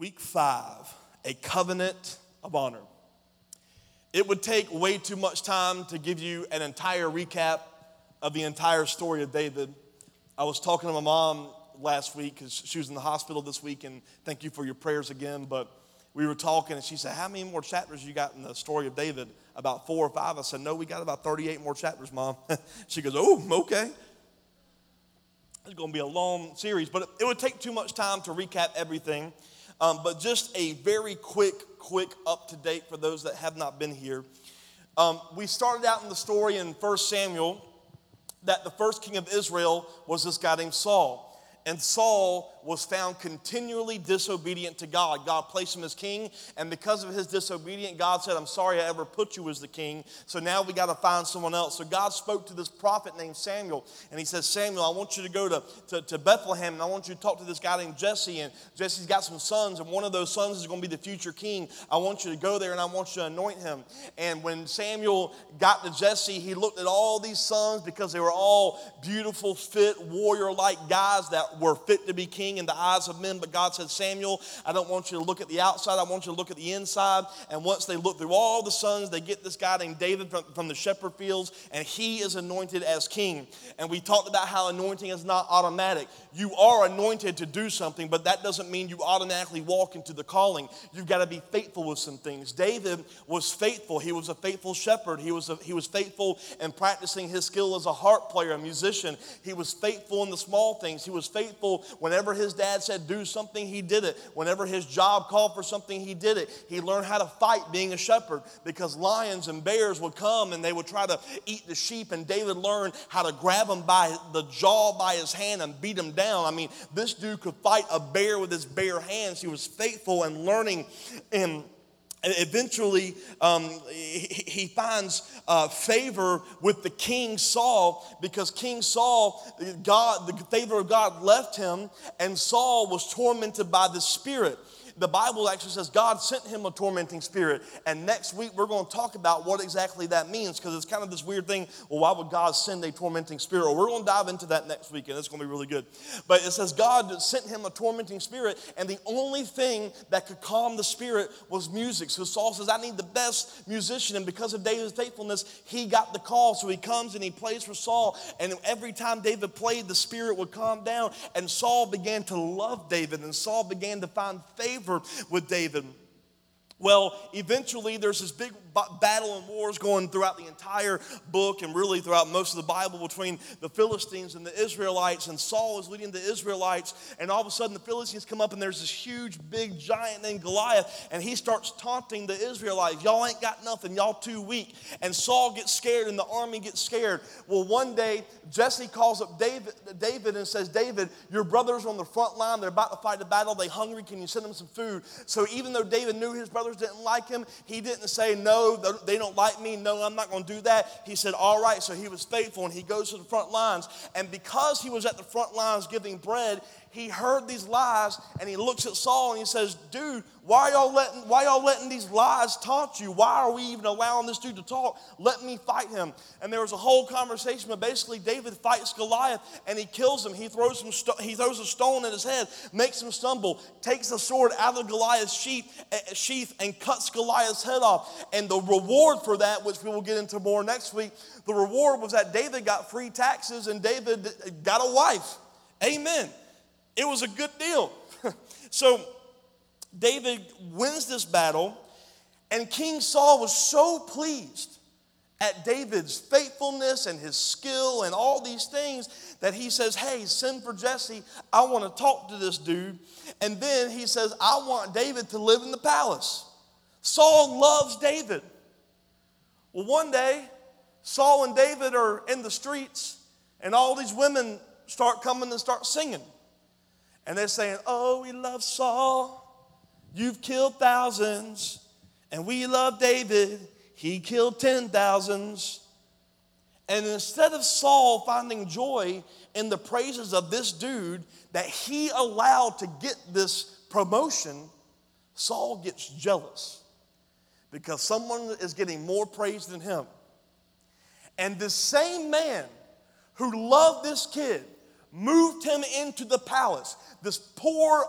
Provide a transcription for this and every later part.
Week five, a covenant of honor. It would take way too much time to give you an entire recap of the entire story of David. I was talking to my mom last week because she was in the hospital this week, and thank you for your prayers again. But we were talking, and she said, How many more chapters you got in the story of David? About four or five. I said, No, we got about 38 more chapters, mom. she goes, Oh, okay. It's going to be a long series, but it would take too much time to recap everything. Um, but just a very quick, quick up to date for those that have not been here. Um, we started out in the story in 1 Samuel that the first king of Israel was this guy named Saul. And Saul was found continually disobedient to God. God placed him as king, and because of his disobedience, God said, I'm sorry I ever put you as the king. So now we got to find someone else. So God spoke to this prophet named Samuel, and he says, Samuel, I want you to go to, to, to Bethlehem, and I want you to talk to this guy named Jesse. And Jesse's got some sons, and one of those sons is going to be the future king. I want you to go there, and I want you to anoint him. And when Samuel got to Jesse, he looked at all these sons because they were all beautiful, fit, warrior like guys that were fit to be king king in the eyes of men, but God said, Samuel, I don't want you to look at the outside, I want you to look at the inside. And once they look through all the sons, they get this guy named David from, from the shepherd fields, and he is anointed as king. And we talked about how anointing is not automatic. You are anointed to do something, but that doesn't mean you automatically walk into the calling. You've got to be faithful with some things. David was faithful. He was a faithful shepherd. He was, a, he was faithful in practicing his skill as a harp player, a musician. He was faithful in the small things. He was faithful whenever his dad said do something, he did it. Whenever his job called for something, he did it. He learned how to fight being a shepherd because lions and bears would come and they would try to eat the sheep, and David learned how to grab them by the jaw by his hand and beat them down. I mean, this dude could fight a bear with his bare hands. He was faithful and learning in eventually um, he, finds uh, favor with the king saul because king saul god the favor of god left him and saul was tormented by the spirit the Bible actually says God sent him a tormenting spirit. And next week, we're going to talk about what exactly that means because it's kind of this weird thing. Well, why would God send a tormenting spirit? Well, we're going to dive into that next week, and it's going to be really good. But it says God sent him a tormenting spirit, and the only thing that could calm the spirit was music. So Saul says, I need the best musician. And because of David's faithfulness, he got the call. So he comes and he plays for Saul. And every time David played, the spirit would calm down. And Saul began to love David, and Saul began to find favor with David. Well, eventually there's this big battle and wars going throughout the entire book and really throughout most of the Bible between the Philistines and the Israelites. And Saul is leading the Israelites, and all of a sudden the Philistines come up, and there's this huge, big giant named Goliath, and he starts taunting the Israelites. Y'all ain't got nothing, y'all too weak. And Saul gets scared, and the army gets scared. Well, one day Jesse calls up David, David and says, David, your brothers are on the front line. They're about to fight a battle. They hungry. Can you send them some food? So even though David knew his brothers didn't like him, he didn't say, No, they don't like me. No, I'm not going to do that. He said, All right. So he was faithful and he goes to the front lines. And because he was at the front lines giving bread, he heard these lies and he looks at Saul and he says, Dude, why y'all letting, why y'all letting these lies taunt you? Why are we even allowing this dude to talk? Let me fight him. And there was a whole conversation, but basically David fights Goliath and he kills him. He throws, some sto- he throws a stone at his head, makes him stumble, takes the sword out of Goliath's sheath, eh, sheath and cuts Goliath's head off. And the reward for that, which we will get into more next week, the reward was that David got free taxes and David got a wife. Amen. It was a good deal. so David wins this battle, and King Saul was so pleased at David's faithfulness and his skill and all these things that he says, Hey, send for Jesse. I want to talk to this dude. And then he says, I want David to live in the palace. Saul loves David. Well, one day, Saul and David are in the streets, and all these women start coming and start singing. And they're saying, Oh, we love Saul. You've killed thousands. And we love David. He killed ten thousands. And instead of Saul finding joy in the praises of this dude that he allowed to get this promotion, Saul gets jealous because someone is getting more praise than him. And the same man who loved this kid moved him into the palace. This poor,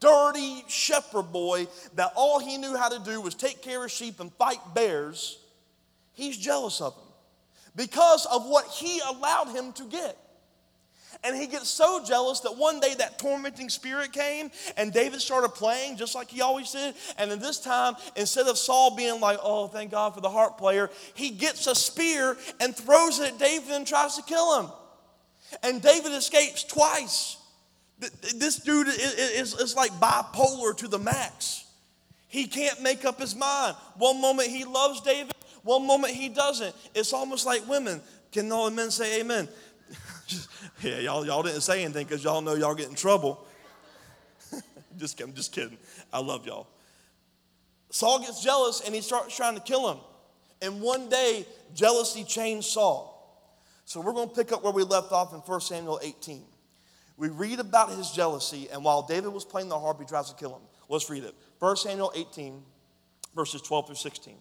dirty shepherd boy that all he knew how to do was take care of sheep and fight bears, he's jealous of him because of what he allowed him to get. And he gets so jealous that one day that tormenting spirit came and David started playing just like he always did. And then this time, instead of Saul being like, oh, thank God for the harp player, he gets a spear and throws it at David and tries to kill him. And David escapes twice. This dude is, like bipolar to the max. He can't make up his mind. One moment he loves David, one moment he doesn't. It's almost like women. Can all the men say amen? yeah, y'all, y'all didn't say anything because y'all know y'all get in trouble. just, I'm just kidding. I love y'all. Saul gets jealous and he starts trying to kill him. And one day, jealousy changed Saul. So we're going to pick up where we left off in 1 Samuel 18. We read about his jealousy, and while David was playing the harp, he tries to kill him. Let's read it. 1 Samuel 18, verses 12 through 16.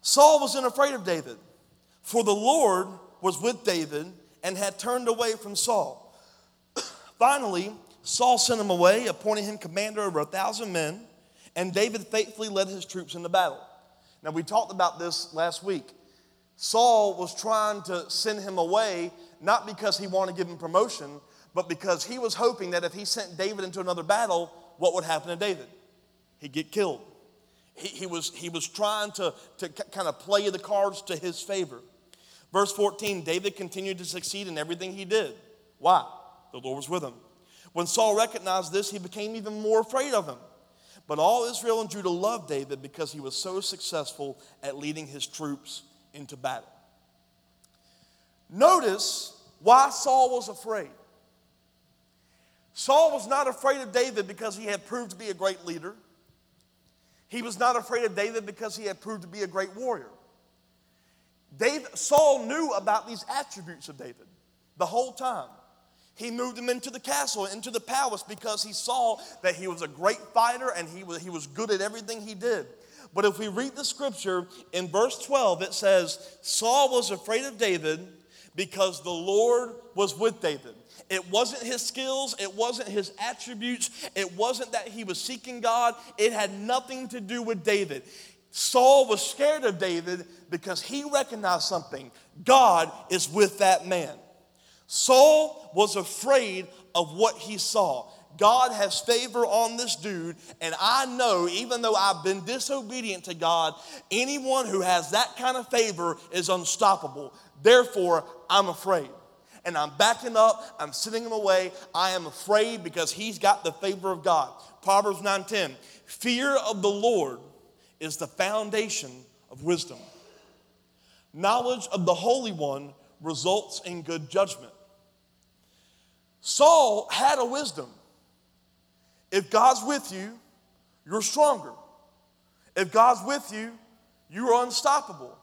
Saul wasn't afraid of David, for the Lord was with David and had turned away from Saul. Finally, Saul sent him away, appointing him commander over a thousand men, and David faithfully led his troops into battle. Now, we talked about this last week. Saul was trying to send him away, not because he wanted to give him promotion, but because he was hoping that if he sent David into another battle, what would happen to David? He'd get killed. He, he, was, he was trying to, to kind of play the cards to his favor. Verse 14 David continued to succeed in everything he did. Why? The Lord was with him. When Saul recognized this, he became even more afraid of him. But all Israel and Judah loved David because he was so successful at leading his troops into battle. Notice why Saul was afraid. Saul was not afraid of David because he had proved to be a great leader. He was not afraid of David because he had proved to be a great warrior. David, Saul knew about these attributes of David the whole time. He moved him into the castle, into the palace, because he saw that he was a great fighter and he was, he was good at everything he did. But if we read the scripture in verse 12, it says, Saul was afraid of David because the Lord was with David. It wasn't his skills, it wasn't his attributes, it wasn't that he was seeking God, it had nothing to do with David. Saul was scared of David because he recognized something God is with that man. Saul was afraid of what he saw. God has favor on this dude, and I know, even though I've been disobedient to God, anyone who has that kind of favor is unstoppable. Therefore, I'm afraid. And I'm backing up, I'm sending him away. I am afraid because he's got the favor of God. Proverbs 9:10. Fear of the Lord is the foundation of wisdom. Knowledge of the Holy One results in good judgment. Saul had a wisdom. If God's with you, you're stronger. If God's with you, you are unstoppable.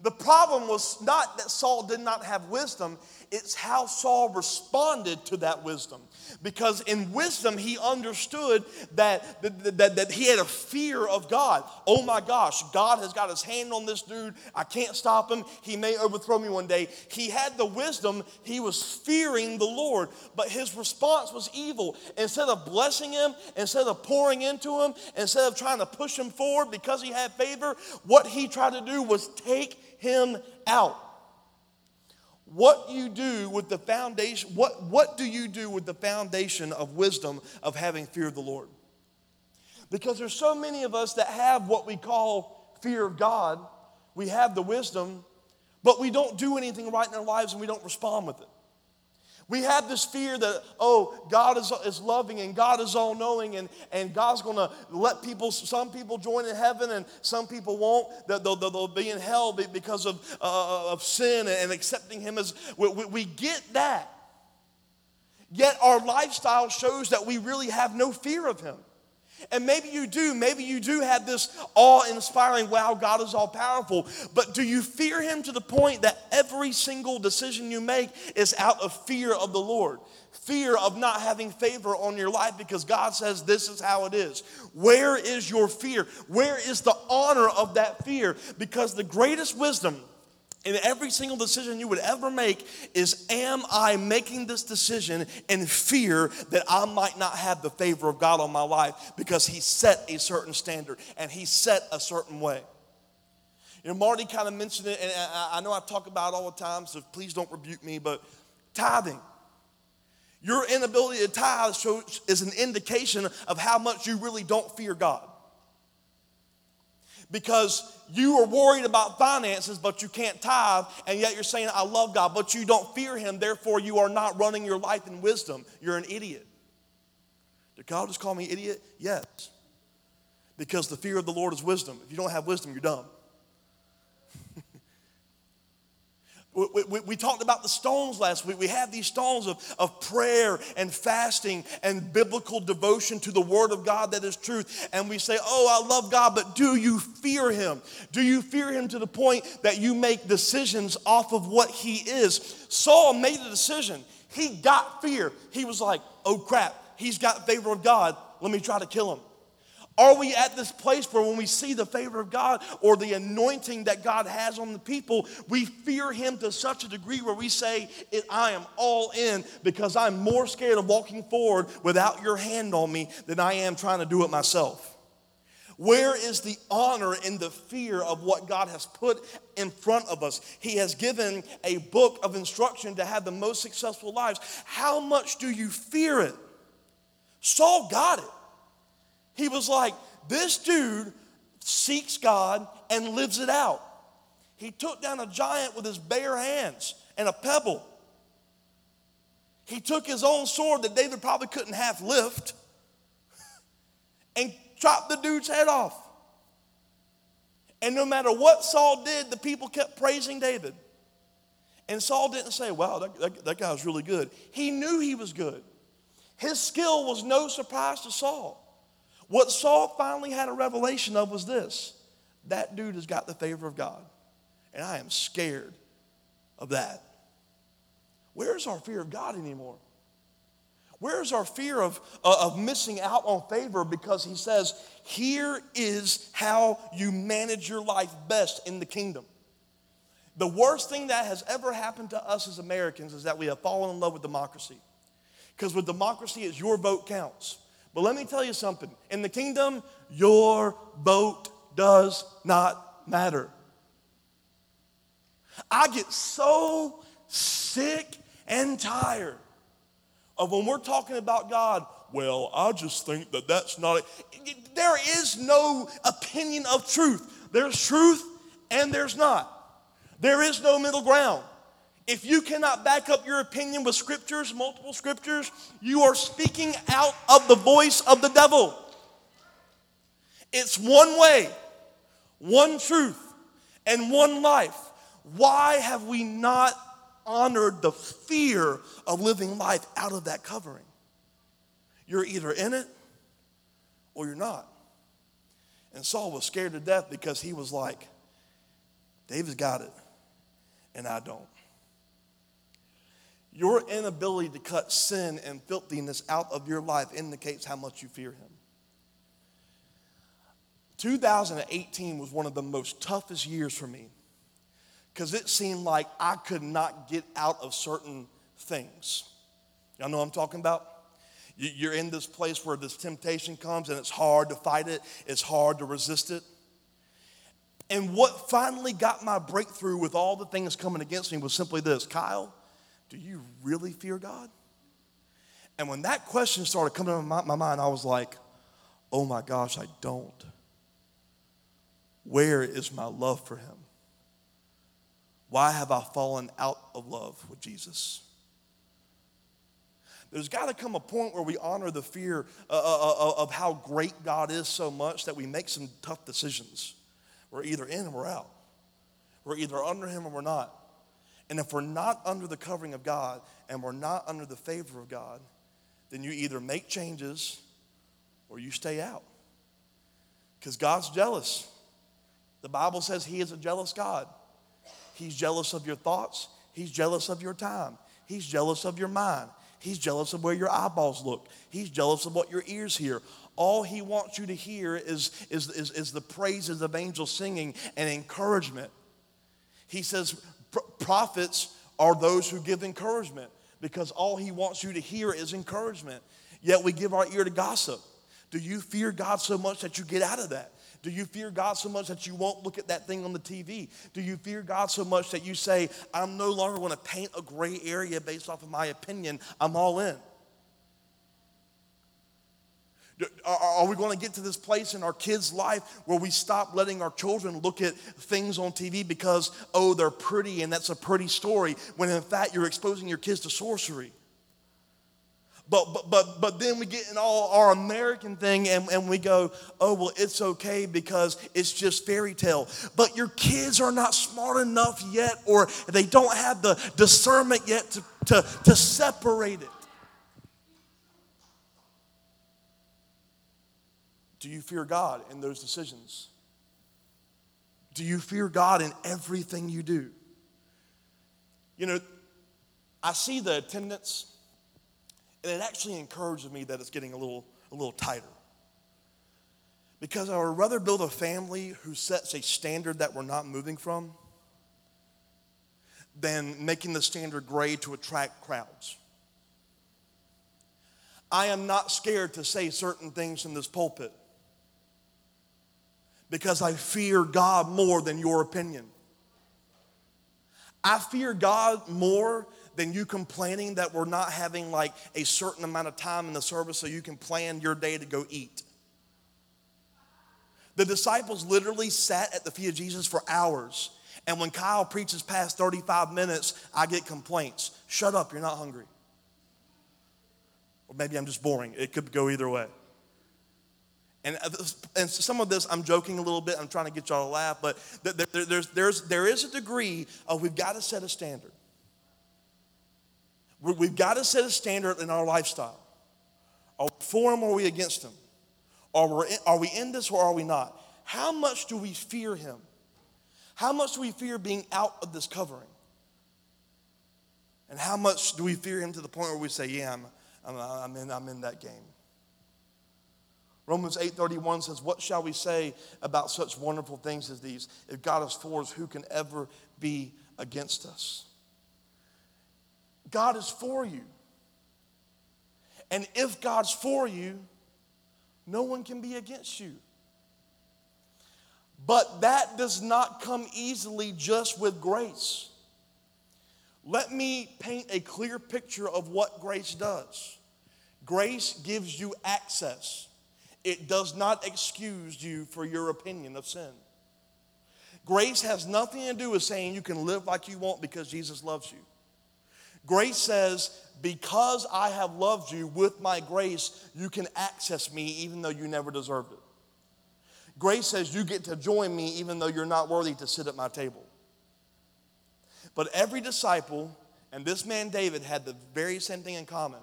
The problem was not that Saul did not have wisdom, it's how Saul responded to that wisdom. Because in wisdom, he understood that, that, that, that, he had a fear of God. Oh my gosh, God has got his hand on this dude. I can't stop him. He may overthrow me one day. He had the wisdom, he was fearing the Lord, but his response was evil. Instead of blessing him, instead of pouring into him, instead of trying to push him forward because he had favor, what he tried to do was take him out what you do with the foundation, what, what do you do with the foundation of wisdom of having fear of the Lord? Because there's so many of us that have what we call fear of God. We have the wisdom, but we don't do anything right in our lives and we don't respond with it. We have this fear that, oh, God is, is loving and God is all knowing and, and God's going to let people, some people join in heaven and some people won't. They'll, they'll, they'll be in hell because of, uh, of sin and accepting Him as, we, we, we get that. Yet our lifestyle shows that we really have no fear of Him. And maybe you do. Maybe you do have this awe inspiring, wow, God is all powerful. But do you fear Him to the point that every single decision you make is out of fear of the Lord? Fear of not having favor on your life because God says this is how it is. Where is your fear? Where is the honor of that fear? Because the greatest wisdom And every single decision you would ever make is Am I making this decision in fear that I might not have the favor of God on my life because He set a certain standard and He set a certain way? You know, Marty kind of mentioned it, and I know I talk about it all the time, so please don't rebuke me, but tithing. Your inability to tithe is an indication of how much you really don't fear God because you are worried about finances, but you can't tithe, and yet you're saying, I love God, but you don't fear Him, therefore you are not running your life in wisdom. You're an idiot. Did God just call me idiot? Yes. Because the fear of the Lord is wisdom. If you don't have wisdom, you're dumb. We, we, we, talked about the stones last week. We have these stones of, of prayer and fasting and biblical devotion to the Word of God that is truth. And we say, Oh, I love God, but do you fear Him? Do you fear Him to the point that you make decisions off of what He is? Saul made a decision. He got fear. He was like, Oh, crap, he's got favor of God. Let me try to kill him. Are we at this place where when we see the favor of God or the anointing that God has on the people, we fear Him to such a degree where we say, I am all in because I'm more scared of walking forward without your hand on me than I am trying to do it myself? Where is the honor in the fear of what God has put in front of us? He has given a book of instruction to have the most successful lives. How much do you fear it? Saul got it. He was like, this dude seeks God and lives it out. He took down a giant with his bare hands and a pebble. He took his own sword that David probably couldn't half lift and chopped the dude's head off. And no matter what Saul did, the people kept praising David. And Saul didn't say, wow, that, that, that guy's really good. He knew he was good. His skill was no surprise to Saul. What Saul finally had a revelation of was this that dude has got the favor of God. And I am scared of that. Where's our fear of God anymore? Where's our fear of, uh, of missing out on favor because he says, here is how you manage your life best in the kingdom. The worst thing that has ever happened to us as Americans is that we have fallen in love with democracy. Because with democracy, it's your vote counts. But let me tell you something in the kingdom, your vote does not matter. I get so sick and tired of when we're talking about God. Well, I just think that that's not it. There is no opinion of truth. There's truth and there's not. There is no middle ground. If you cannot back up your opinion with scriptures, multiple scriptures, you are speaking out of the voice of the devil. It's one way, one truth, and one life. Why have we not honored the fear of living life out of that covering? You're either in it or you're not. And Saul was scared to death because he was like, David's got it, and I don't. Your inability to cut sin and filthiness out of your life indicates how much you fear Him. 2018 was one of the most toughest years for me because it seemed like I could not get out of certain things. Y'all know what I'm talking about? You're in this place where this temptation comes and it's hard to fight it, it's hard to resist it. And what finally got my breakthrough with all the things coming against me was simply this Kyle, do you really fear God? And when that question started coming to my, my mind, I was like, Oh my gosh, I don't. Where is my love for Him? Why have I fallen out of love with Jesus? There's got to come a point where we honor the fear uh, uh, uh, of how great God is so much that we make some tough decisions. We're either in or we're out. We're either under Him or we're not. And if we're not under the covering of God and we're not under the favor of God, then you either make changes or you stay out. Because God's jealous. The Bible says He is a jealous God. He's jealous of your thoughts, He's jealous of your time, He's jealous of your mind, He's jealous of where your eyeballs look, He's jealous of what your ears hear. All He wants you to hear is, is, is, is the praises of angels singing and encouragement. He says prophets are those who give encouragement because all he wants you to hear is encouragement. Yet we give our ear to gossip. Do you fear God so much that you get out of that? Do you fear God so much that you won't look at that thing on the TV? Do you fear God so much that you say, I'm no longer going to paint a gray area based off of my opinion? I'm all in. Are we going to get to this place in our kids' life where we stop letting our children look at things on TV because, oh, they're pretty and that's a pretty story, when in fact you're exposing your kids to sorcery? But, but, but, but then we get in all our American thing and, and we go, oh, well, it's okay because it's just fairy tale. But your kids are not smart enough yet or they don't have the discernment yet to, to, to separate it. Do you fear God in those decisions? Do you fear God in everything you do? You know, I see the attendance, and it actually encourages me that it's getting a little, a little tighter. Because I would rather build a family who sets a standard that we're not moving from than making the standard gray to attract crowds. I am not scared to say certain things in this pulpit because I fear God more than your opinion. I fear God more than you complaining that we're not having like a certain amount of time in the service so you can plan your day to go eat. The disciples literally sat at the feet of Jesus for hours. And when Kyle preaches past 35 minutes, I get complaints. Shut up, you're not hungry. Or maybe I'm just boring. It could go either way. And, uh, and some of this, I'm joking a little bit. I'm trying to get y'all to laugh, but there, there's, there's, there is a degree of we've got to set a standard. We've got to set a standard in our lifestyle. Are we for him or are we in, Are we, in, are we in this or are we not? How much do we fear him? How much do we fear being out of this covering? And how much do we fear him to the point where we say, yeah, I'm, I'm, I'm, in, I'm in that game? Romans 8:31 says, "What shall we say about such wonderful things as these? If God is for us, who can ever be against us?" God is for you. And if God's for you, no one can be against you. But that does not come easily just with grace. Let me paint a clear picture of what grace does. Grace gives you access it does not excuse you for your opinion of sin. Grace has nothing to do with saying you can live like you want because Jesus loves you. Grace says, because I have loved you with my grace, you can access me even though you never deserved it. Grace says you get to join me even though you're not worthy to sit at my table. But every disciple, and this man David had the very same thing in common,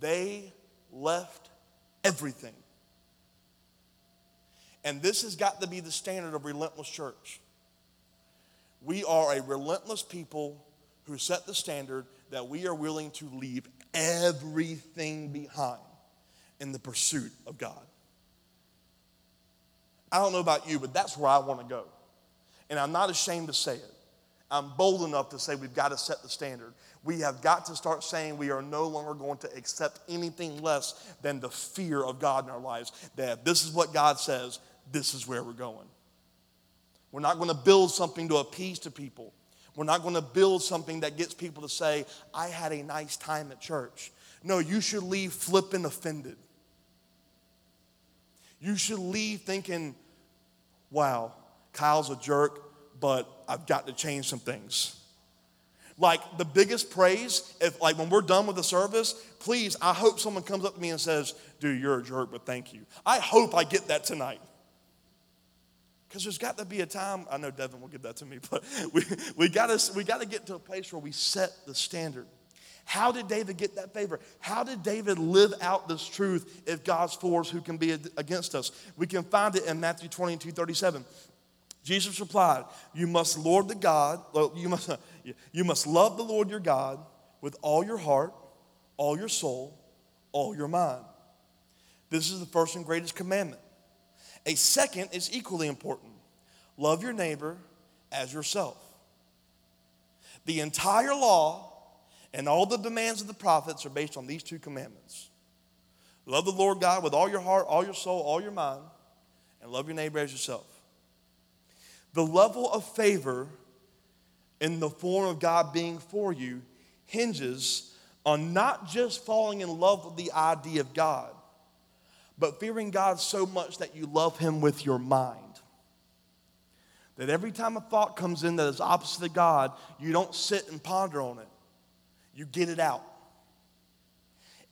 they left everything and this has got to be the standard of relentless church. We are a relentless people who set the standard that we are willing to leave everything behind in the pursuit of God. I don't know about you, but that's where I want to go. And I'm not ashamed to say it. I'm bold enough to say we've got to set the standard. We have got to start saying we are no longer going to accept anything less than the fear of God in our lives. That this is what God says, this is where we're going. We're not going to build something to appease to people. We're not going to build something that gets people to say, I had a nice time at church. No, you should leave flipping offended. You should leave thinking, wow, Kyle's a jerk, but I've got to change some things. Like the biggest praise, if like when we're done with the service, please, I hope someone comes up to me and says, dude, you're a jerk, but thank you. I hope I get that tonight. Because there's got to be a time, I know Devin will give that to me, but we, we got we to get to a place where we set the standard. How did David get that favor? How did David live out this truth if God's for us, who can be against us? We can find it in Matthew 22 37. Jesus replied, You must Lord the God, you must, you must love the Lord your God with all your heart, all your soul, all your mind. This is the first and greatest commandment. A second is equally important love your neighbor as yourself. The entire law and all the demands of the prophets are based on these two commandments love the Lord God with all your heart, all your soul, all your mind, and love your neighbor as yourself. The level of favor in the form of God being for you hinges on not just falling in love with the idea of God, but fearing God so much that you love Him with your mind. That every time a thought comes in that is opposite of God, you don't sit and ponder on it, you get it out.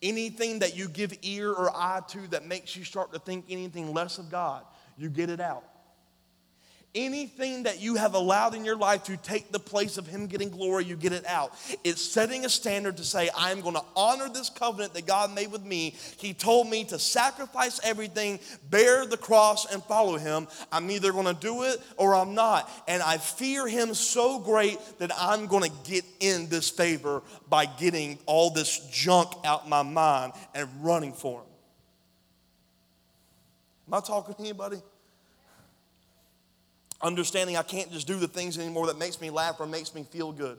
Anything that you give ear or eye to that makes you start to think anything less of God, you get it out. Anything that you have allowed in your life to take the place of Him getting glory, you get it out. It's setting a standard to say, I'm going to honor this covenant that God made with me. He told me to sacrifice everything, bear the cross, and follow Him. I'm either going to do it or I'm not. And I fear Him so great that I'm going to get in this favor by getting all this junk out my mind and running for Him. Am I talking to anybody? Understanding I can't just do the things anymore that makes me laugh or makes me feel good.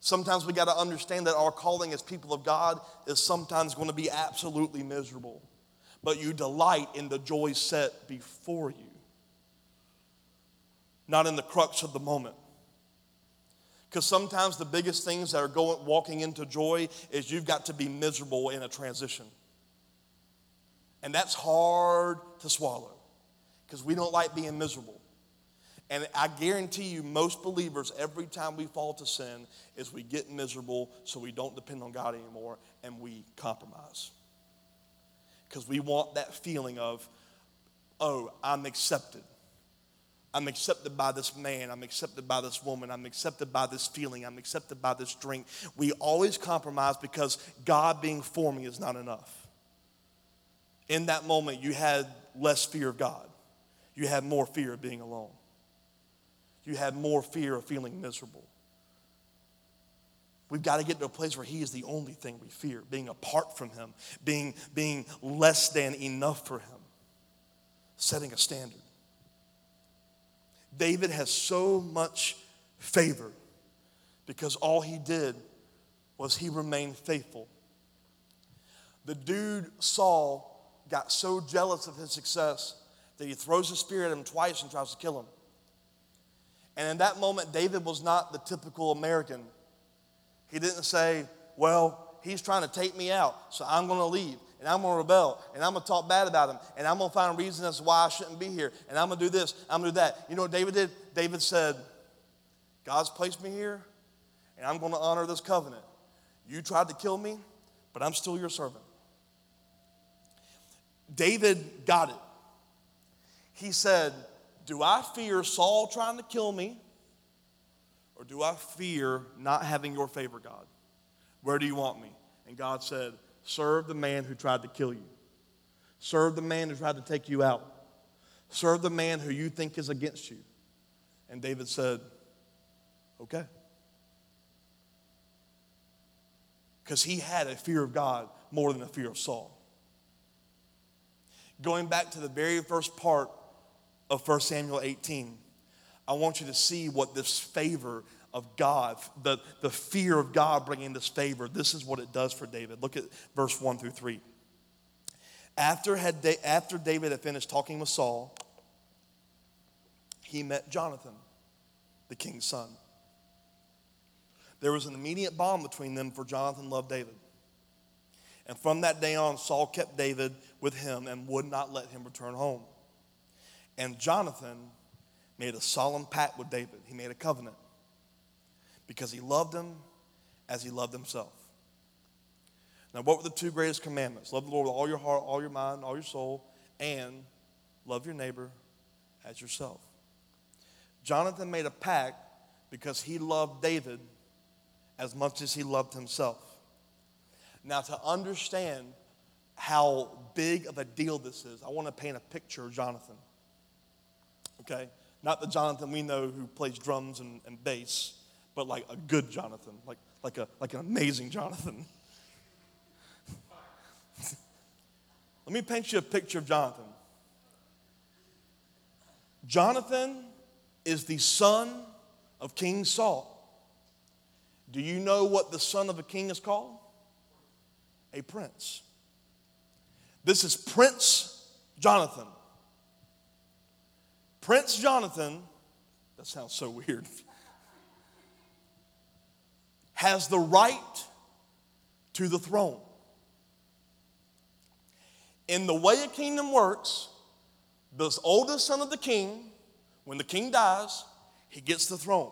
Sometimes we got to understand that our calling as people of God is sometimes going to be absolutely miserable. But you delight in the joy set before you, not in the crux of the moment. Because sometimes the biggest things that are going walking into joy is you've got to be miserable in a transition. And that's hard to swallow because we don't like being miserable. And I guarantee you, most believers, every time we fall to sin, is we get miserable, so we don't depend on God anymore, and we compromise. Because we want that feeling of, oh, I'm accepted. I'm accepted by this man. I'm accepted by this woman. I'm accepted by this feeling. I'm accepted by this drink. We always compromise because God being for me is not enough. In that moment, you had less fear of God, you had more fear of being alone you have more fear of feeling miserable. We've got to get to a place where He is the only thing we fear, being apart from Him, being, being less than enough for Him, setting a standard. David has so much favor because all he did was he remained faithful. The dude Saul got so jealous of his success that he throws a spear at him twice and tries to kill him. And in that moment, David was not the typical American. He didn't say, Well, he's trying to take me out, so I'm going to leave, and I'm going to rebel, and I'm going to talk bad about him, and I'm going to find reasons why I shouldn't be here, and I'm going to do this, I'm going to do that. You know what David did? David said, God's placed me here, and I'm going to honor this covenant. You tried to kill me, but I'm still your servant. David got it. He said, do I fear Saul trying to kill me? Or do I fear not having your favor, God? Where do you want me? And God said, Serve the man who tried to kill you. Serve the man who tried to take you out. Serve the man who you think is against you. And David said, Okay. Because he had a fear of God more than a fear of Saul. Going back to the very first part of 1 Samuel 18, I want you to see what this favor of God, the, the fear of God bringing this favor, this is what it does for David. Look at verse 1 through 3. After, had after David had finished talking with Saul, he met Jonathan, the king's son. There was an immediate bond between them, for Jonathan loved David. And from that day on, Saul kept David with him and would not let him return home. And Jonathan made a solemn pact with David. He made a covenant because he loved him as he loved himself. Now, what were the two greatest commandments? Love the Lord with all your heart, all your mind, all your soul, and love your neighbor as yourself. Jonathan made a pact because he loved David as much as he loved himself. Now, to understand how big of a deal this is, I want to paint a picture of Jonathan okay? Not the Jonathan we know who plays drums and, and bass, but like a good Jonathan, like, like, a, like an amazing Jonathan. Let me paint you a picture of Jonathan. Jonathan is the son of King Saul. Do you know what the son of a king is called? A prince. This is Prince Jonathan. Prince Jonathan, that sounds so weird, has the right to the throne. In the way a kingdom works, the oldest son of the king, when the king dies, he gets the throne.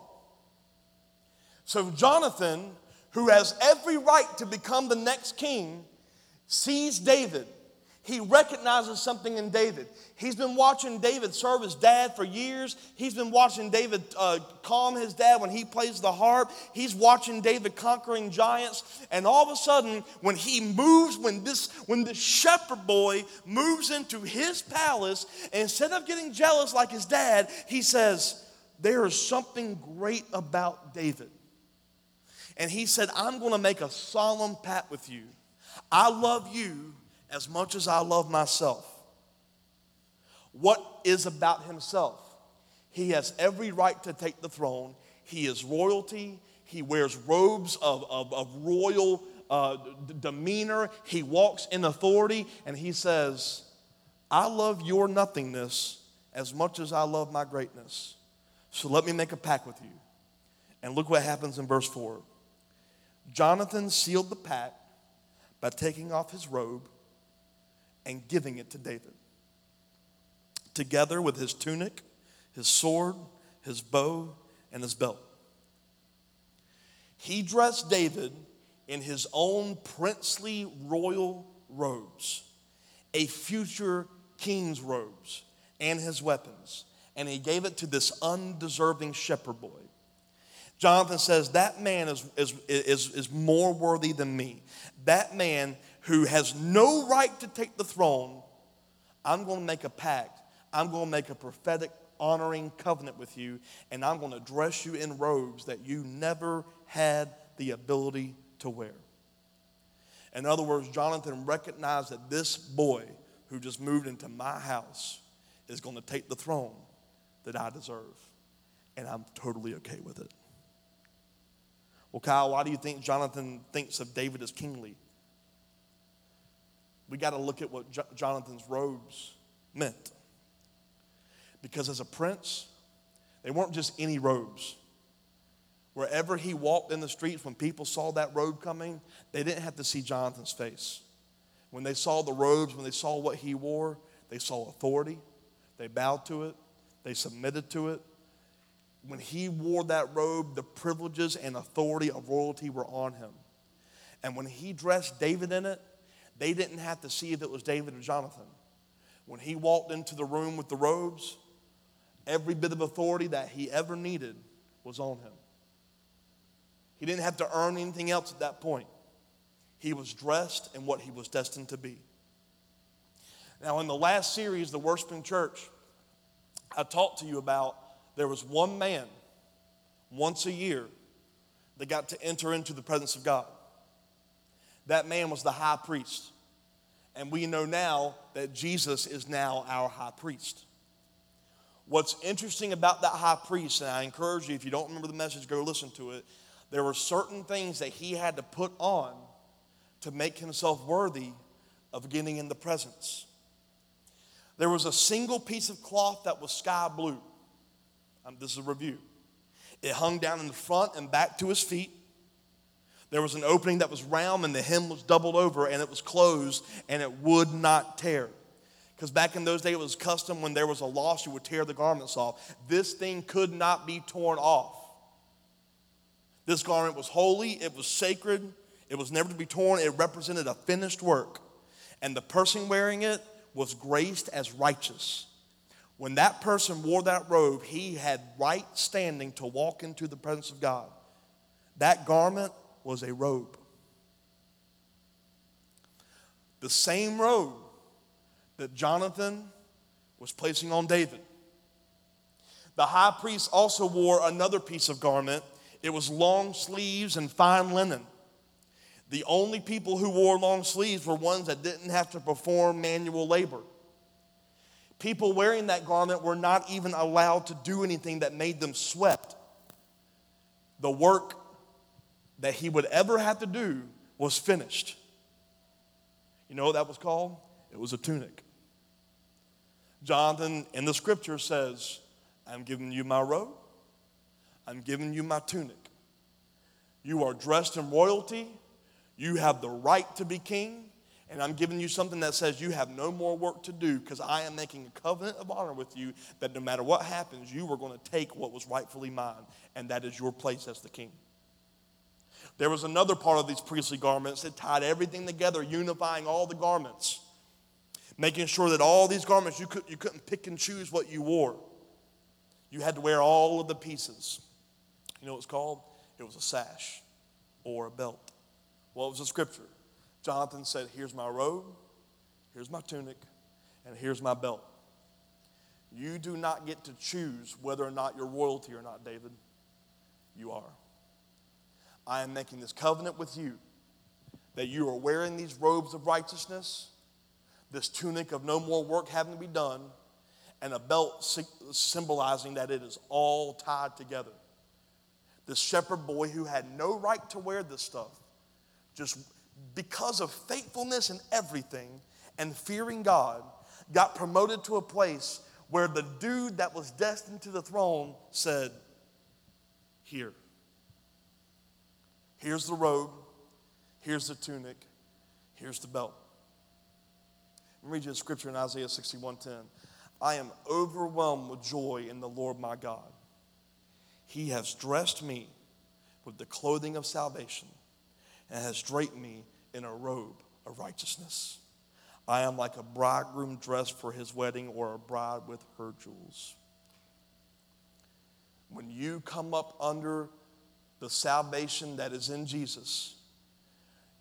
So Jonathan, who has every right to become the next king, sees David he recognizes something in David. He's been watching David serve his dad for years. He's been watching David uh, calm his dad when he plays the harp. He's watching David conquering giants. And all of a sudden, when he moves, when this, when this shepherd boy moves into his palace, instead of getting jealous like his dad, he says, There is something great about David. And he said, I'm going to make a solemn pact with you. I love you as much as I love myself. What is about himself? He has every right to take the throne. He is royalty. He wears robes of, of, of royal uh, d- demeanor. He walks in authority, and he says, I love your nothingness as much as I love my greatness. So let me make a pact with you. And look what happens in verse 4. Jonathan sealed the pact by taking off his robe and giving it to David. Together with his tunic, his sword, his bow, and his belt. He dressed David in his own princely royal robes, a future king's robes, and his weapons, and he gave it to this undeserving shepherd boy. Jonathan says, That man is, is, is, is more worthy than me. That man who has no right to take the throne, I'm going to make a pact. I'm going to make a prophetic, honoring covenant with you, and I'm going to dress you in robes that you never had the ability to wear. In other words, Jonathan recognized that this boy who just moved into my house is going to take the throne that I deserve, and I'm totally okay with it. Well, Kyle, why do you think Jonathan thinks of David as kingly? We got to look at what Jo- Jonathan's robes meant. Because as a prince, they weren't just any robes. Wherever he walked in the streets, when people saw that robe coming, they didn't have to see Jonathan's face. When they saw the robes, when they saw what he wore, they saw authority. They bowed to it, they submitted to it. When he wore that robe, the privileges and authority of royalty were on him. And when he dressed David in it, they didn't have to see if it was David or Jonathan. When he walked into the room with the robes, every bit of authority that he ever needed was on him. He didn't have to earn anything else at that point. He was dressed in what he was destined to be. Now, in the last series, The Worshiping Church, I talked to you about there was one man once a year that got to enter into the presence of God. That man was the high priest. And we know now that Jesus is now our high priest. What's interesting about that high priest, and I encourage you, if you don't remember the message, go listen to it. There were certain things that he had to put on to make himself worthy of getting in the presence. There was a single piece of cloth that was sky blue. Um, this is a review. It hung down in the front and back to his feet. There was an opening that was round, and the hem was doubled over, and it was closed, and it would not tear. Because back in those days, it was custom when there was a loss, you would tear the garments off. This thing could not be torn off. This garment was holy, it was sacred, it was never to be torn, it represented a finished work. And the person wearing it was graced as righteous. When that person wore that robe, he had right standing to walk into the presence of God. That garment was a robe. The same robe that Jonathan was placing on David. The high priest also wore another piece of garment. It was long sleeves and fine linen. The only people who wore long sleeves were ones that didn't have to perform manual labor. People wearing that garment were not even allowed to do anything that made them sweat. The work that he would ever have to do was finished. You know what that was called? It was a tunic. Jonathan in the scripture says, I'm giving you my robe, I'm giving you my tunic. You are dressed in royalty, you have the right to be king, and I'm giving you something that says you have no more work to do because I am making a covenant of honor with you that no matter what happens, you are going to take what was rightfully mine, and that is your place as the king. There was another part of these priestly garments that tied everything together, unifying all the garments, making sure that all these garments, you, could, you couldn't pick and choose what you wore. You had to wear all of the pieces. You know what it's called? It was a sash or a belt. What was the scripture? Jonathan said, Here's my robe, here's my tunic, and here's my belt. You do not get to choose whether or not you're royalty or not, David. You are. I am making this covenant with you that you are wearing these robes of righteousness, this tunic of no more work having to be done, and a belt symbolizing that it is all tied together. This shepherd boy who had no right to wear this stuff, just because of faithfulness and everything and fearing God, got promoted to a place where the dude that was destined to the throne said, Here. Here's the robe, here's the tunic, here's the belt. Let me read you a scripture in Isaiah 61:10. I am overwhelmed with joy in the Lord my God. He has dressed me with the clothing of salvation and has draped me in a robe of righteousness. I am like a bridegroom dressed for his wedding or a bride with her jewels. When you come up under the salvation that is in Jesus,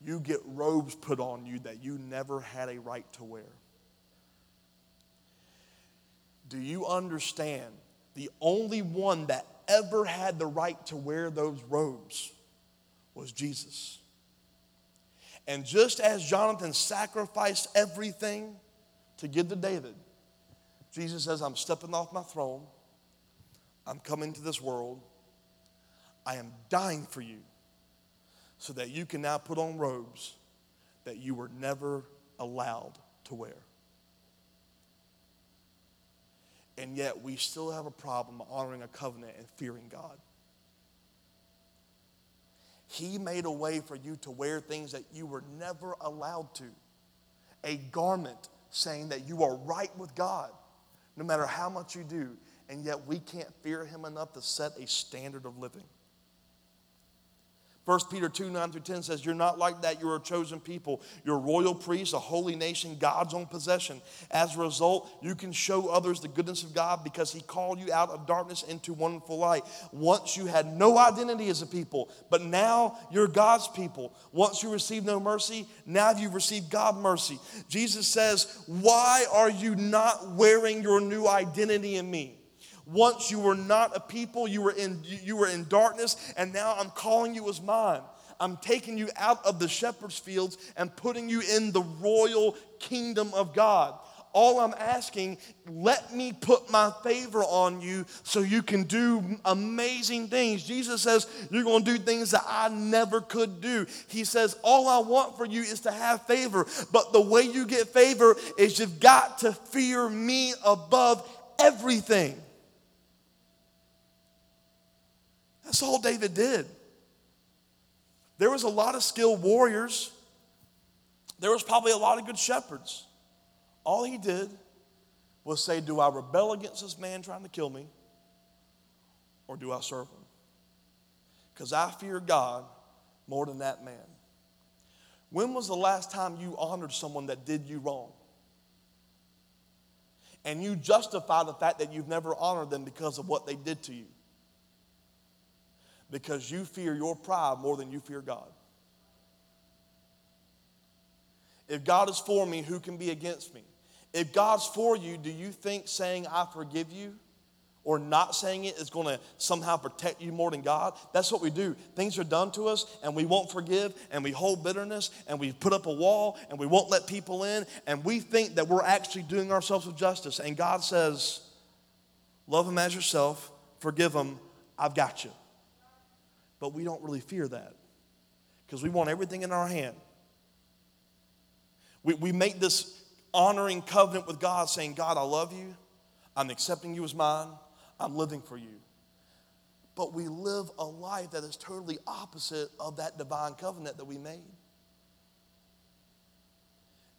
you get robes put on you that you never had a right to wear. Do you understand? The only one that ever had the right to wear those robes was Jesus. And just as Jonathan sacrificed everything to give to David, Jesus says, I'm stepping off my throne. I'm coming to this world. I am dying for you so that you can now put on robes that you were never allowed to wear. And yet, we still have a problem honoring a covenant and fearing God. He made a way for you to wear things that you were never allowed to. A garment saying that you are right with God, no matter how much you do. And yet, we can't fear Him enough to set a standard of living. 1 Peter 2 9 through 10 says, You're not like that. You're a chosen people. You're royal priest, a holy nation, God's own possession. As a result, you can show others the goodness of God because He called you out of darkness into wonderful light. Once you had no identity as a people, but now you're God's people. Once you received no mercy, now you've received God mercy. Jesus says, Why are you not wearing your new identity in me? Once you were not a people, you were in, you were in darkness, and now I'm calling you as mine. I'm taking you out of the shepherd's fields and putting you in the royal kingdom of God. All I'm asking, let me put my favor on you so you can do amazing things. Jesus says, You're going to do things that I never could do. He says, All I want for you is to have favor. But the way you get favor is you've got to fear me above everything. That's all David did. There was a lot of skilled warriors. There was probably a lot of good shepherds. All he did was say, Do I rebel against this man trying to kill me? Or do I serve him? Because I fear God more than that man. When was the last time you honored someone that did you wrong? And you justify the fact that you've never honored them because of what they did to you because you fear your pride more than you fear God. If God is for me, who can be against me? If God's for you, do you think saying, I forgive you, or not saying it is going to somehow protect you more than God? That's what we do. Things are done to us, and we won't forgive, and we hold bitterness, and we put up a wall, and we won't let people in, and we think that we're actually doing ourselves justice. And God says, Love them as yourself, forgive them, I've got you but we don't really fear that. because we want everything in our hand. We, we make this honoring covenant with God, saying, God, I love you. I'm accepting you as mine. I'm living for you. But we live a life that is totally opposite of that divine covenant that we made.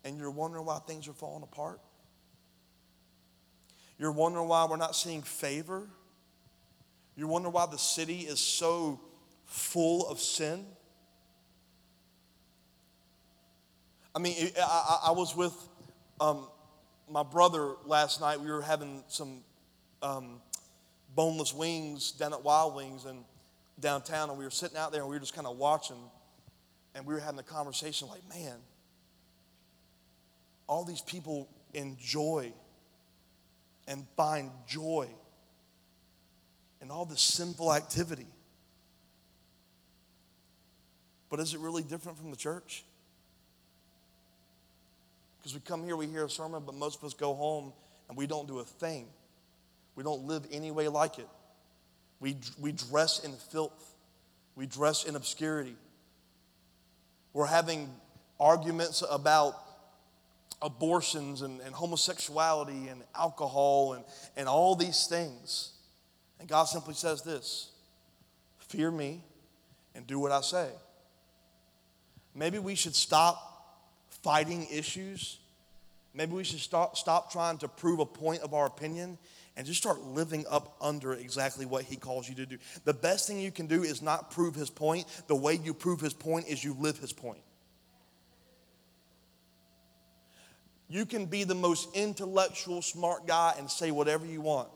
And you're wondering why things are falling apart? You're wondering why we're not seeing favor? You're wondering why the city is so full of sin? I mean, I, I was with um, my brother last night. We were having some um, boneless wings down at Wild Wings and downtown, and we were sitting out there and we were just kind of watching, and we were having a conversation like, man, all these people enjoy and find joy in all this sinful activity. But is it really different from the church? Because we come here, we hear a sermon, but most of us go home and we don't do a thing. We don't live any way like it. We, we dress in filth, we dress in obscurity. We're having arguments about abortions and, and homosexuality and alcohol and, and all these things. And God simply says this fear me and do what I say. Maybe we should stop fighting issues. Maybe we should stop, stop trying to prove a point of our opinion and just start living up under exactly what he calls you to do. The best thing you can do is not prove his point. The way you prove his point is you live his point. You can be the most intellectual, smart guy and say whatever you want.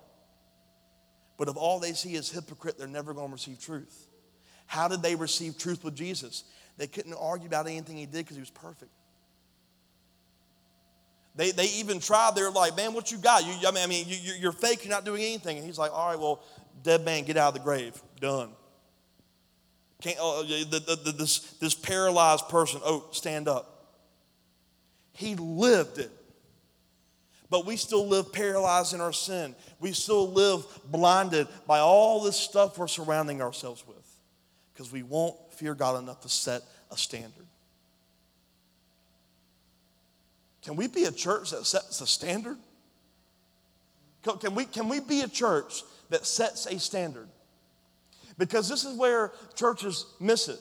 But if all they see is hypocrite, they're never going to receive truth. How did they receive truth with Jesus? They couldn't argue about anything he did because he was perfect. They, they even tried, they're like, man, what you got? You, I mean, I mean you, you're fake, you're not doing anything. And he's like, all right, well, dead man, get out of the grave. Done. Can't, oh, oh the, the, this, this paralyzed person, oh, stand up. He lived it. But we still live paralyzed in our sin. We still live blinded by all this stuff we're surrounding ourselves with because we won't fear God enough to set a standard. Can we be a church that sets a standard? Can we, can we be a church that sets a standard? Because this is where churches miss it.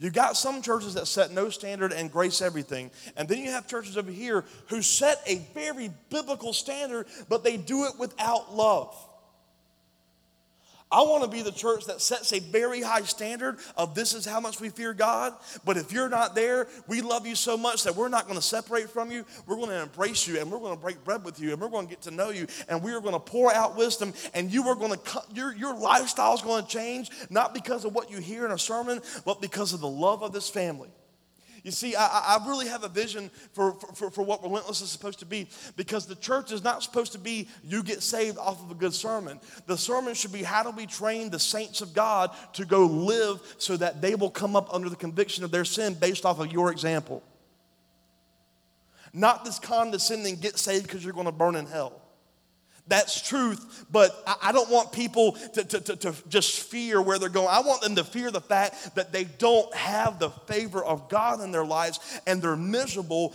You got some churches that set no standard and grace everything. And then you have churches over here who set a very biblical standard, but they do it without love. I want to be the church that sets a very high standard of this is how much we fear God. But if you're not there, we love you so much that we're not going to separate from you. We're going to embrace you and we're going to break bread with you and we're going to get to know you and we are going to pour out wisdom and you are going to, your, your lifestyle is going to change, not because of what you hear in a sermon, but because of the love of this family. You see, I, I really have a vision for, for, for what Relentless is supposed to be because the church is not supposed to be you get saved off of a good sermon. The sermon should be how do we train the saints of God to go live so that they will come up under the conviction of their sin based off of your example. Not this condescending get saved because you're going to burn in hell. That's truth, but I don't want people to, to, to, to, just fear where they're going. I want them to fear the fact that they don't have the favor of God in their lives and they're miserable.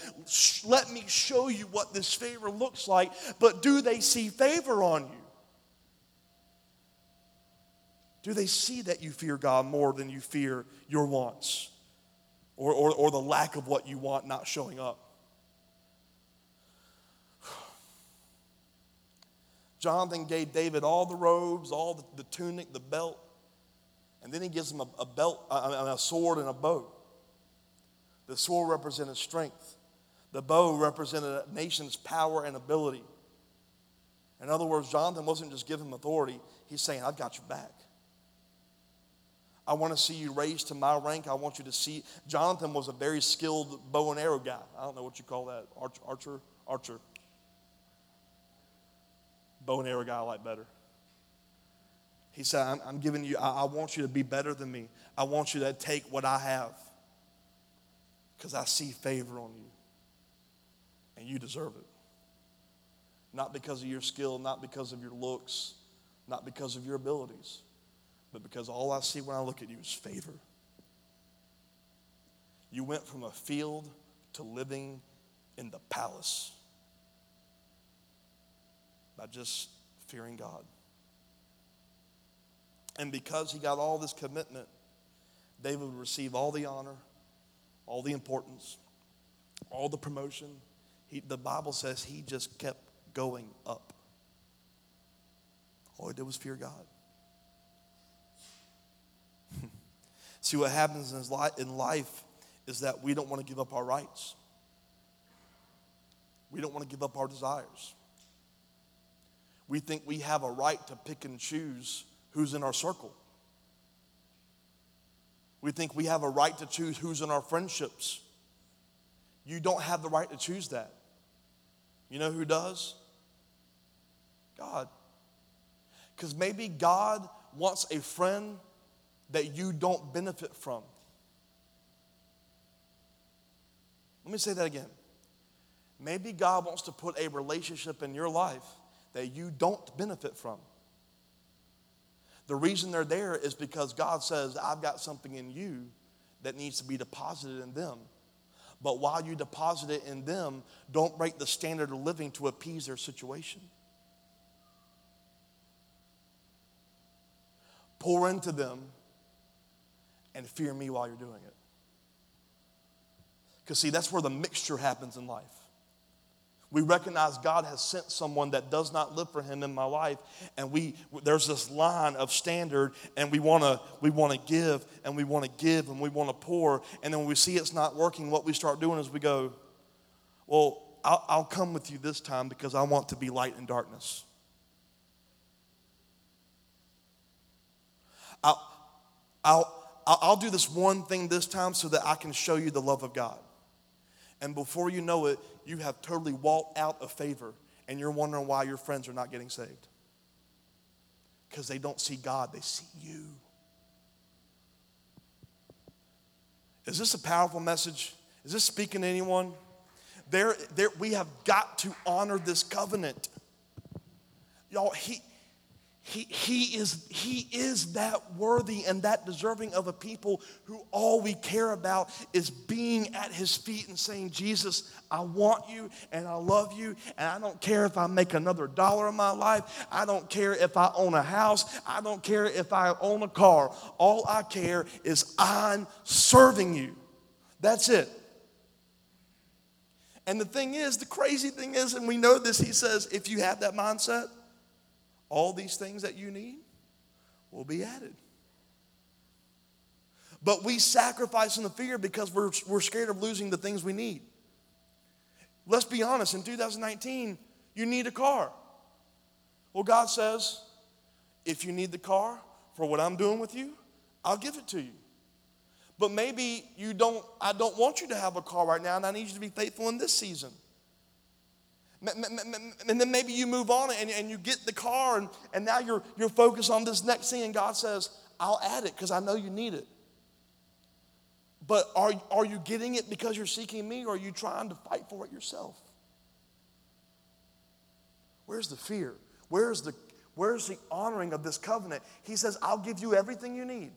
Let me show you what this favor looks like, but do they see favor on you? Do they see that you fear God more than you fear your wants or, or, or the lack of what you want not showing up? Jonathan gave David all the robes, all the, the tunic, the belt, and then he gives him a, a belt, a, a sword, and a bow. The sword represented strength. The bow represented a nation's power and ability. In other words, Jonathan wasn't just giving him authority, he's saying, I've got your back. I want to see you raised to my rank. I want you to see. Jonathan was a very skilled bow and arrow guy. I don't know what you call that. Archer, archer, archer bow and arrow guy I like better. He said, I'm, I'm giving you, I, I want you to be better than me. I want you to take what I have because I see favor on you and you deserve it. Not because of your skill, not because of your looks, not because of your abilities, but because all I see when I look at you is favor. You went from a field to living in the palace by just fearing God. And because he got all this commitment, David would receive all the honor, all the importance, all the promotion. He, the Bible says he just kept going up. All he did was fear God. See, what happens in life is that we don't want to give up our rights. We don't want to give up our desires. We think we have a right to pick and choose who's in our circle. We think we have a right to choose who's in our friendships. You don't have the right to choose that. You know who does? God. Because maybe God wants a friend that you don't benefit from. Let me say that again. Maybe God wants to put a relationship in your life that you don't benefit from. The reason they're there is because God says, I've got something in you that needs to be deposited in them. But while you deposit it in them, don't break the standard of living to appease their situation. Pour into them and fear me while you're doing it. Because, see, that's where the mixture happens in life. We recognize God has sent someone that does not live for him in my life, and we there's this line of standard, and we want to we want to give, and we want to give, and we want to pour, and then when we see it's not working, what we start doing is we go, well, I'll, I'll come with you this time because I want to be light in darkness. I'll, I'll, I'll do this one thing this time so that I can show you the love of God. And before you know it, you have totally walked out of favor and you're wondering why your friends are not getting saved. Because they don't see God, they see you. Is this a powerful message? Is this speaking to anyone? There, there, we have got to honor this covenant. Y'all, he, he, he, is, he is that worthy and that deserving of a people who all we care about is being at his feet and saying, Jesus, I want you and I love you, and I don't care if I make another dollar in my life. I don't care if I own a house. I don't care if I own a car. All I care is I'm serving you. That's it. And the thing is, the crazy thing is, and we know this, he says, if you have that mindset, all these things that you need will be added. But we sacrifice in the fear because we're, we're scared of losing the things we need. Let's be honest, in 2019, you need a car. Well, God says, if you need the car for what I'm doing with you, I'll give it to you. But maybe you don't, I don't want you to have a car right now, and I need you to be faithful in this season. And then maybe you move on and, and you get the car and, and now you're, you're focused on this next thing and God says, I'll add it because I know you need it. But are, are you getting it because you're seeking me or are you trying to fight for it yourself? Where's the fear? Where's the, where's the honoring of this covenant? He says, I'll give you everything you need.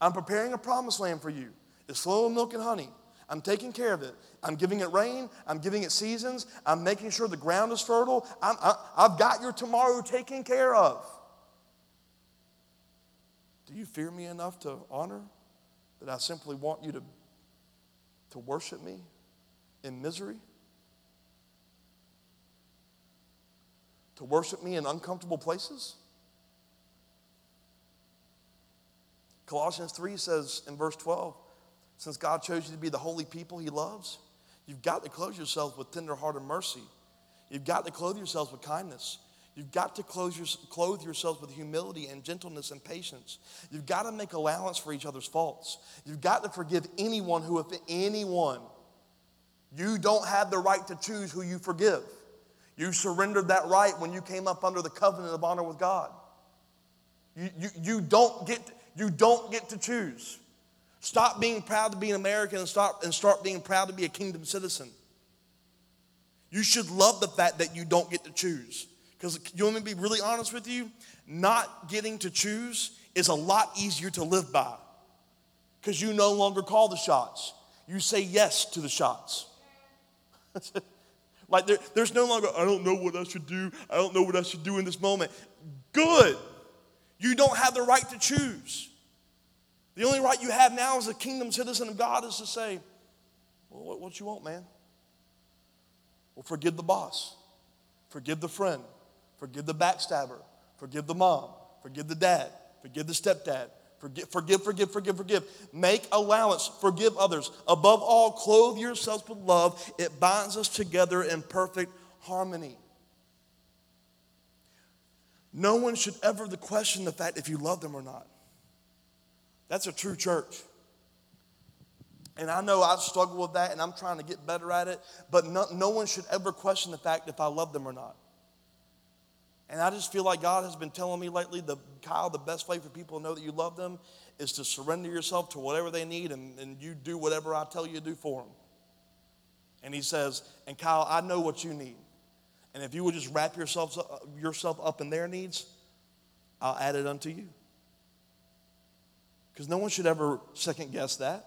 I'm preparing a promised land for you. It's of milk and honey. I'm taking care of it. I'm giving it rain. I'm giving it seasons. I'm making sure the ground is fertile. I'm, I, I've got your tomorrow taken care of. Do you fear me enough to honor that I simply want you to, to worship me in misery? To worship me in uncomfortable places? Colossians 3 says in verse 12, since God chose you to be the holy people he loves, you've got to clothe yourselves with tender heart and mercy. You've got to clothe yourselves with kindness. You've got to clothe, your, clothe yourselves with humility and gentleness and patience. You've got to make allowance for each other's faults. You've got to forgive anyone who, if anyone, you don't have the right to choose who you forgive. You surrendered that right when you came up under the covenant of honor with God. You, you, you, don't, get, you don't get to choose. Stop being proud to be an American and start, and start being proud to be a kingdom citizen. You should love the fact that you don't get to choose. Because you want me to be really honest with you? Not getting to choose is a lot easier to live by. because you no longer call the shots. You say yes to the shots. like there, there's no longer, I don't know what I should do. I don't know what I should do in this moment. Good. You don't have the right to choose. The only right you have now as a kingdom citizen of God is to say, well, what, what you want, man? Well, forgive the boss, forgive the friend, forgive the backstabber, forgive the mom, forgive the dad, forgive the stepdad, Forgive, forgive, forgive, forgive, forgive. Make allowance, forgive others. Above all, clothe yourselves with love. It binds us together in perfect harmony. No one should ever question the fact if you love them or not. That's a true church. And I know I struggle with that and I'm trying to get better at it, but no, no one should ever question the fact if I love them or not. And I just feel like God has been telling me lately, the, Kyle, the best way for people to know that you love them is to surrender yourself to whatever they need and, and you do whatever I tell you to do for them. And he says, and Kyle, I know what you need. And if you would just wrap yourself, yourself up in their needs, I'll add it unto you. Because no one should ever second guess that.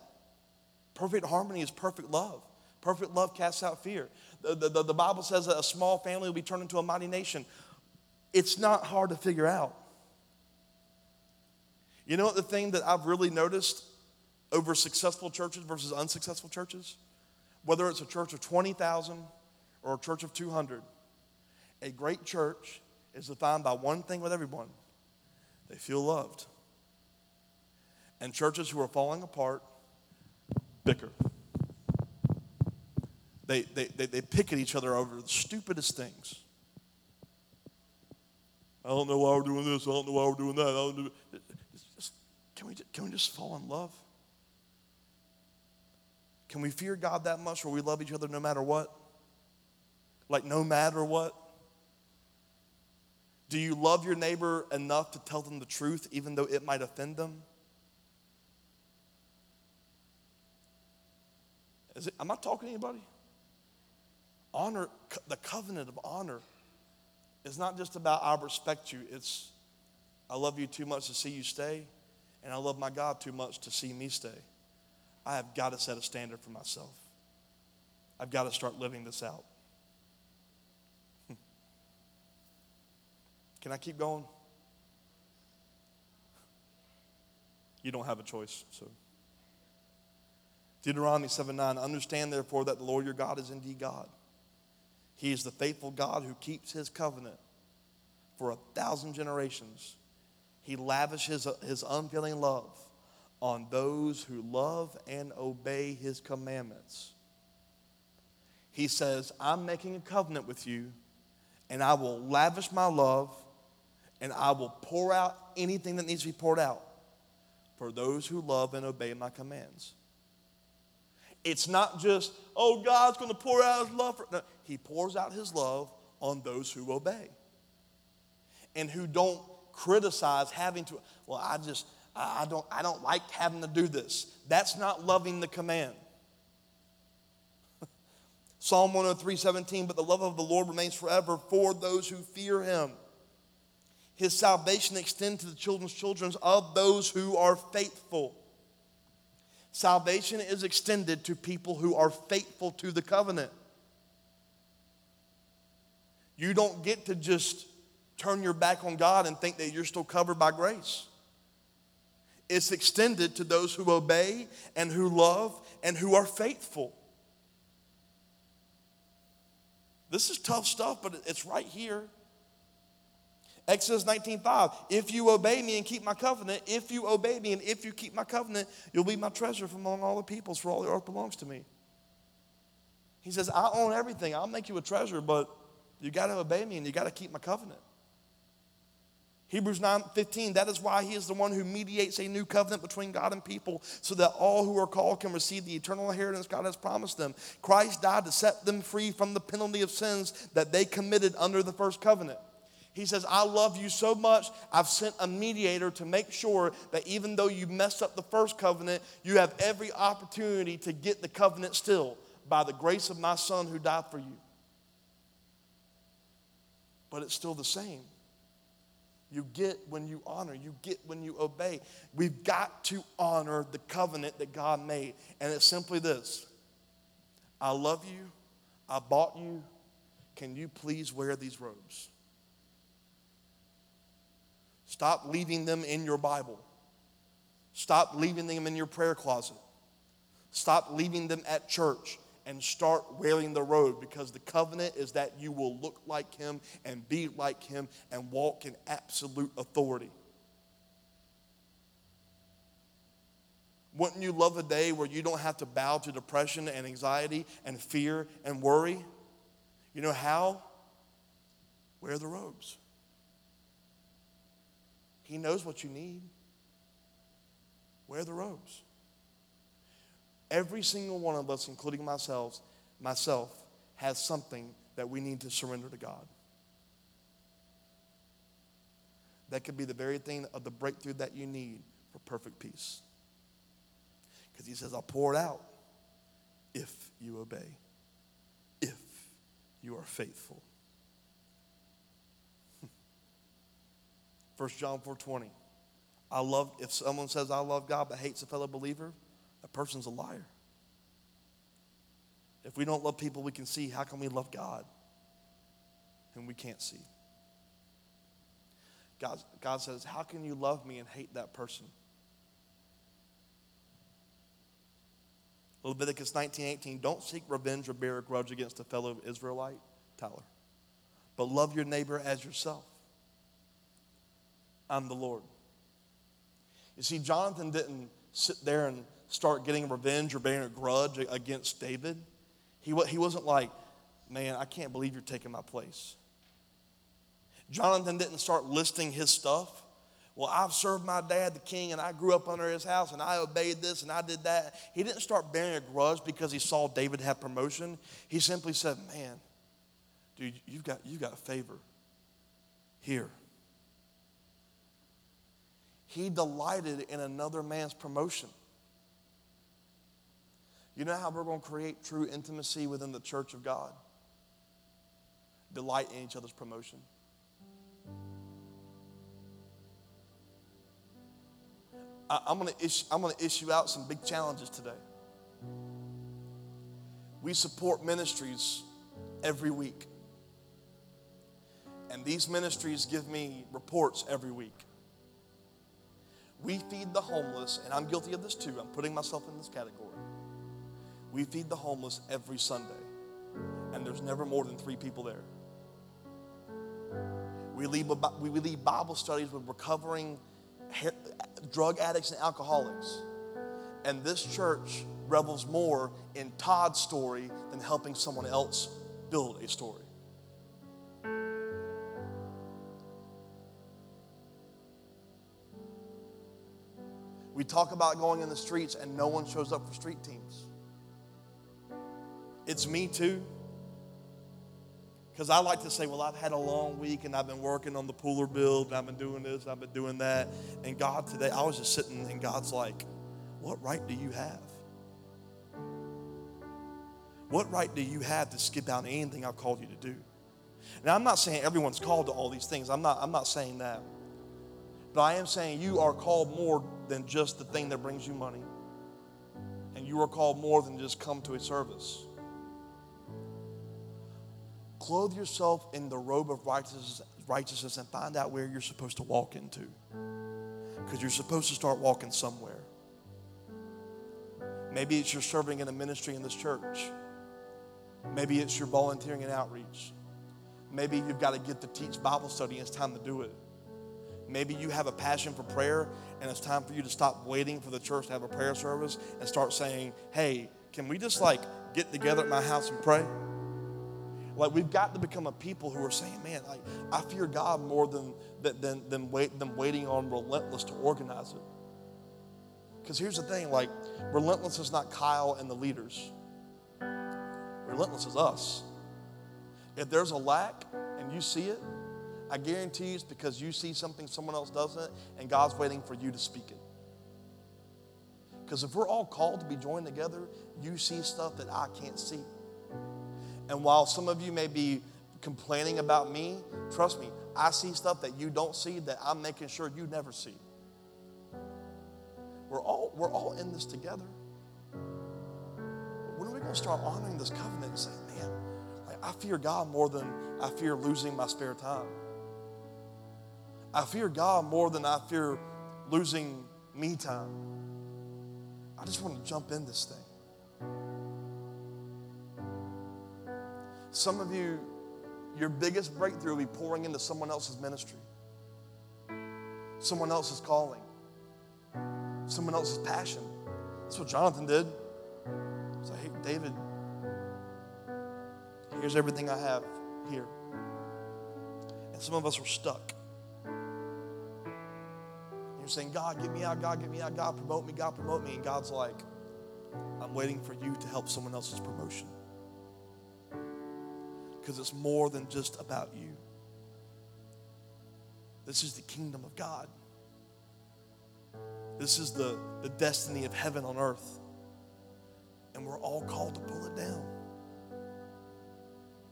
Perfect harmony is perfect love. Perfect love casts out fear. The, the, the Bible says that a small family will be turned into a mighty nation it's not hard to figure out. You know what the thing that I've really noticed over successful churches versus unsuccessful churches? Whether it's a church of 20,000 or a church of 200, a great church is defined by one thing with everyone they feel loved. And churches who are falling apart bicker. They, they, they, they pick at each other over the stupidest things. I don't know why we're doing this. I don't know why we're doing that. I don't do just, can, we, can we just fall in love? Can we fear God that much where we love each other no matter what? Like, no matter what? Do you love your neighbor enough to tell them the truth even though it might offend them? It, am I talking to anybody? Honor, the covenant of honor it's not just about I respect you, it's I love you too much to see you stay, and I love my God too much to see me stay. I have got to set a standard for myself. I've got to start living this out. Hmm. Can I keep going? You don't have a choice, so. Deuteronomy 7 9, understand therefore that the Lord your God is indeed God he is the faithful God who keeps his covenant for a thousand generations. He lavishes his unfailing love on those who love and obey his commandments. He says, I'm making a covenant with you, and I will lavish my love, and I will pour out anything that needs to be poured out for those who love and obey my commands. It's not just, oh, God's going to pour out his love. For, no, he pours out his love on those who obey and who don't criticize having to, well, I just, I don't, I don't like having to do this. That's not loving the command. Psalm 103 17, but the love of the Lord remains forever for those who fear him. His salvation extends to the children's children of those who are faithful. Salvation is extended to people who are faithful to the covenant. You don't get to just turn your back on God and think that you're still covered by grace. It's extended to those who obey and who love and who are faithful. This is tough stuff, but it's right here. Exodus 19:5. If you obey me and keep my covenant, if you obey me and if you keep my covenant, you'll be my treasure from among all the peoples, for all the earth belongs to me. He says, I own everything. I'll make you a treasure, but you got to obey me and you got to keep my covenant. Hebrews 9:15 that is why he is the one who mediates a new covenant between God and people so that all who are called can receive the eternal inheritance God has promised them. Christ died to set them free from the penalty of sins that they committed under the first covenant. He says, I love you so much, I've sent a mediator to make sure that even though you messed up the first covenant, you have every opportunity to get the covenant still by the grace of my son who died for you. But it's still the same. You get when you honor, you get when you obey. We've got to honor the covenant that God made. And it's simply this I love you, I bought you. Can you please wear these robes? Stop leaving them in your Bible. Stop leaving them in your prayer closet. Stop leaving them at church and start wearing the robe because the covenant is that you will look like him and be like him and walk in absolute authority. Wouldn't you love a day where you don't have to bow to depression and anxiety and fear and worry? You know how? Wear the robes. He knows what you need. Wear the robes. Every single one of us, including myself, myself, has something that we need to surrender to God. That could be the very thing of the breakthrough that you need for perfect peace. Because he says, I'll pour it out if you obey, if you are faithful. 1 John 4:20. I love if someone says I love God but hates a fellow believer, that person's a liar. If we don't love people we can see, how can we love God whom we can't see? God, God says, How can you love me and hate that person? Leviticus 19:18, don't seek revenge or bear a grudge against a fellow Israelite, Tyler, but love your neighbor as yourself. I'm the Lord. You see, Jonathan didn't sit there and start getting revenge or bearing a grudge against David. He, he wasn't like, man, I can't believe you're taking my place. Jonathan didn't start listing his stuff. Well, I've served my dad, the king, and I grew up under his house, and I obeyed this, and I did that. He didn't start bearing a grudge because he saw David have promotion. He simply said, man, dude, you've got, you've got favor here. He delighted in another man's promotion. You know how we're going to create true intimacy within the church of God? Delight in each other's promotion. I, am going to issue, I'm going to issue out some big challenges today. We support ministries every week. And these ministries give me reports every week. We feed the homeless, and I'm guilty of this too. I'm putting myself in this category. We feed the homeless every Sunday, and there's never more than three people there. We lead, we lead Bible studies with recovering drug addicts and alcoholics. And this church revels more in Todd's story than helping someone else build a story. We talk about going in the streets and no one shows up for street teams. It's me too. Because I like to say, well, I've had a long week and I've been working on the pooler build and I've been doing this, I've been doing that. And God today, I was just sitting and God's like, what right do you have? What right do you have to skip out anything I've called you to do? Now, I'm not saying everyone's called to all these things. I'm not, I'm not saying that. But I am saying you are called more than just the thing that brings you money. And you are called more than just come to a service. Clothe yourself in the robe of righteousness, righteousness and find out where you're supposed to walk into. Because you're supposed to start walking somewhere. Maybe it's you're serving in a ministry in this church. Maybe it's you're volunteering and outreach. Maybe you've got to get to teach Bible study and it's time to do it. Maybe you have a passion for prayer and it's time for you to stop waiting for the church to have a prayer service and start saying, hey, can we just like get together at my house and pray? Like we've got to become a people who are saying, man, like I fear God more than than than, wait, than waiting on relentless to organize it. Because here's the thing, like relentless is not Kyle and the leaders. Relentless is us. If there's a lack and you see it, I guarantee you it's because you see something someone else doesn't, and God's waiting for you to speak it. Because if we're all called to be joined together, you see stuff that I can't see. And while some of you may be complaining about me, trust me, I see stuff that you don't see that I'm making sure you never see. We're all, we're all in this together. When are we going to start honoring this covenant and say, man, I fear God more than I fear losing my spare time? I fear God more than I fear losing me time. I just want to jump in this thing. Some of you, your biggest breakthrough will be pouring into someone else's ministry, someone else's calling, someone else's passion. That's what Jonathan did. He's like, hey, David, here's everything I have here. And some of us are stuck. You're saying, God, get me out, God, get me out, God, promote me, God, promote me. And God's like, I'm waiting for you to help someone else's promotion. Because it's more than just about you. This is the kingdom of God. This is the, the destiny of heaven on earth. And we're all called to pull it down.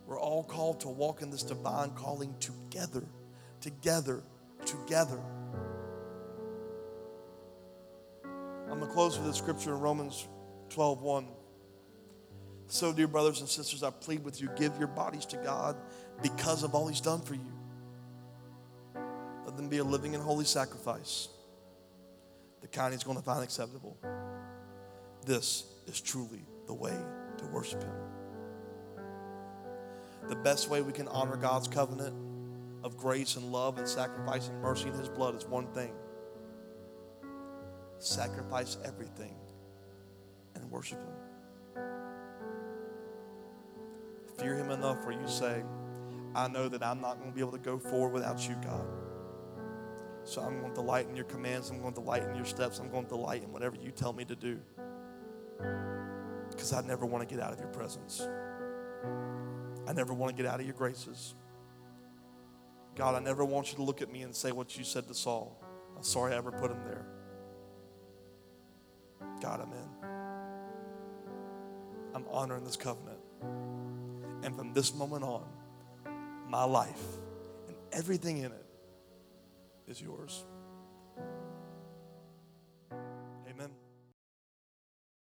We're all called to walk in this divine calling together, together, together. I'm going to close with a scripture in Romans 12 1. So, dear brothers and sisters, I plead with you give your bodies to God because of all He's done for you. Let them be a living and holy sacrifice, the kind He's going to find acceptable. This is truly the way to worship Him. The best way we can honor God's covenant of grace and love and sacrifice and mercy in His blood is one thing sacrifice everything and worship Him. Fear Him enough where you say, I know that I'm not going to be able to go forward without you, God. So I'm going to delight in your commands. I'm going to delight in your steps. I'm going to delight in whatever you tell me to do. Because I never want to get out of your presence. I never want to get out of your graces. God, I never want you to look at me and say what you said to Saul. I'm sorry I ever put him there. God, I'm in. I'm honoring this covenant. And from this moment on, my life and everything in it is yours.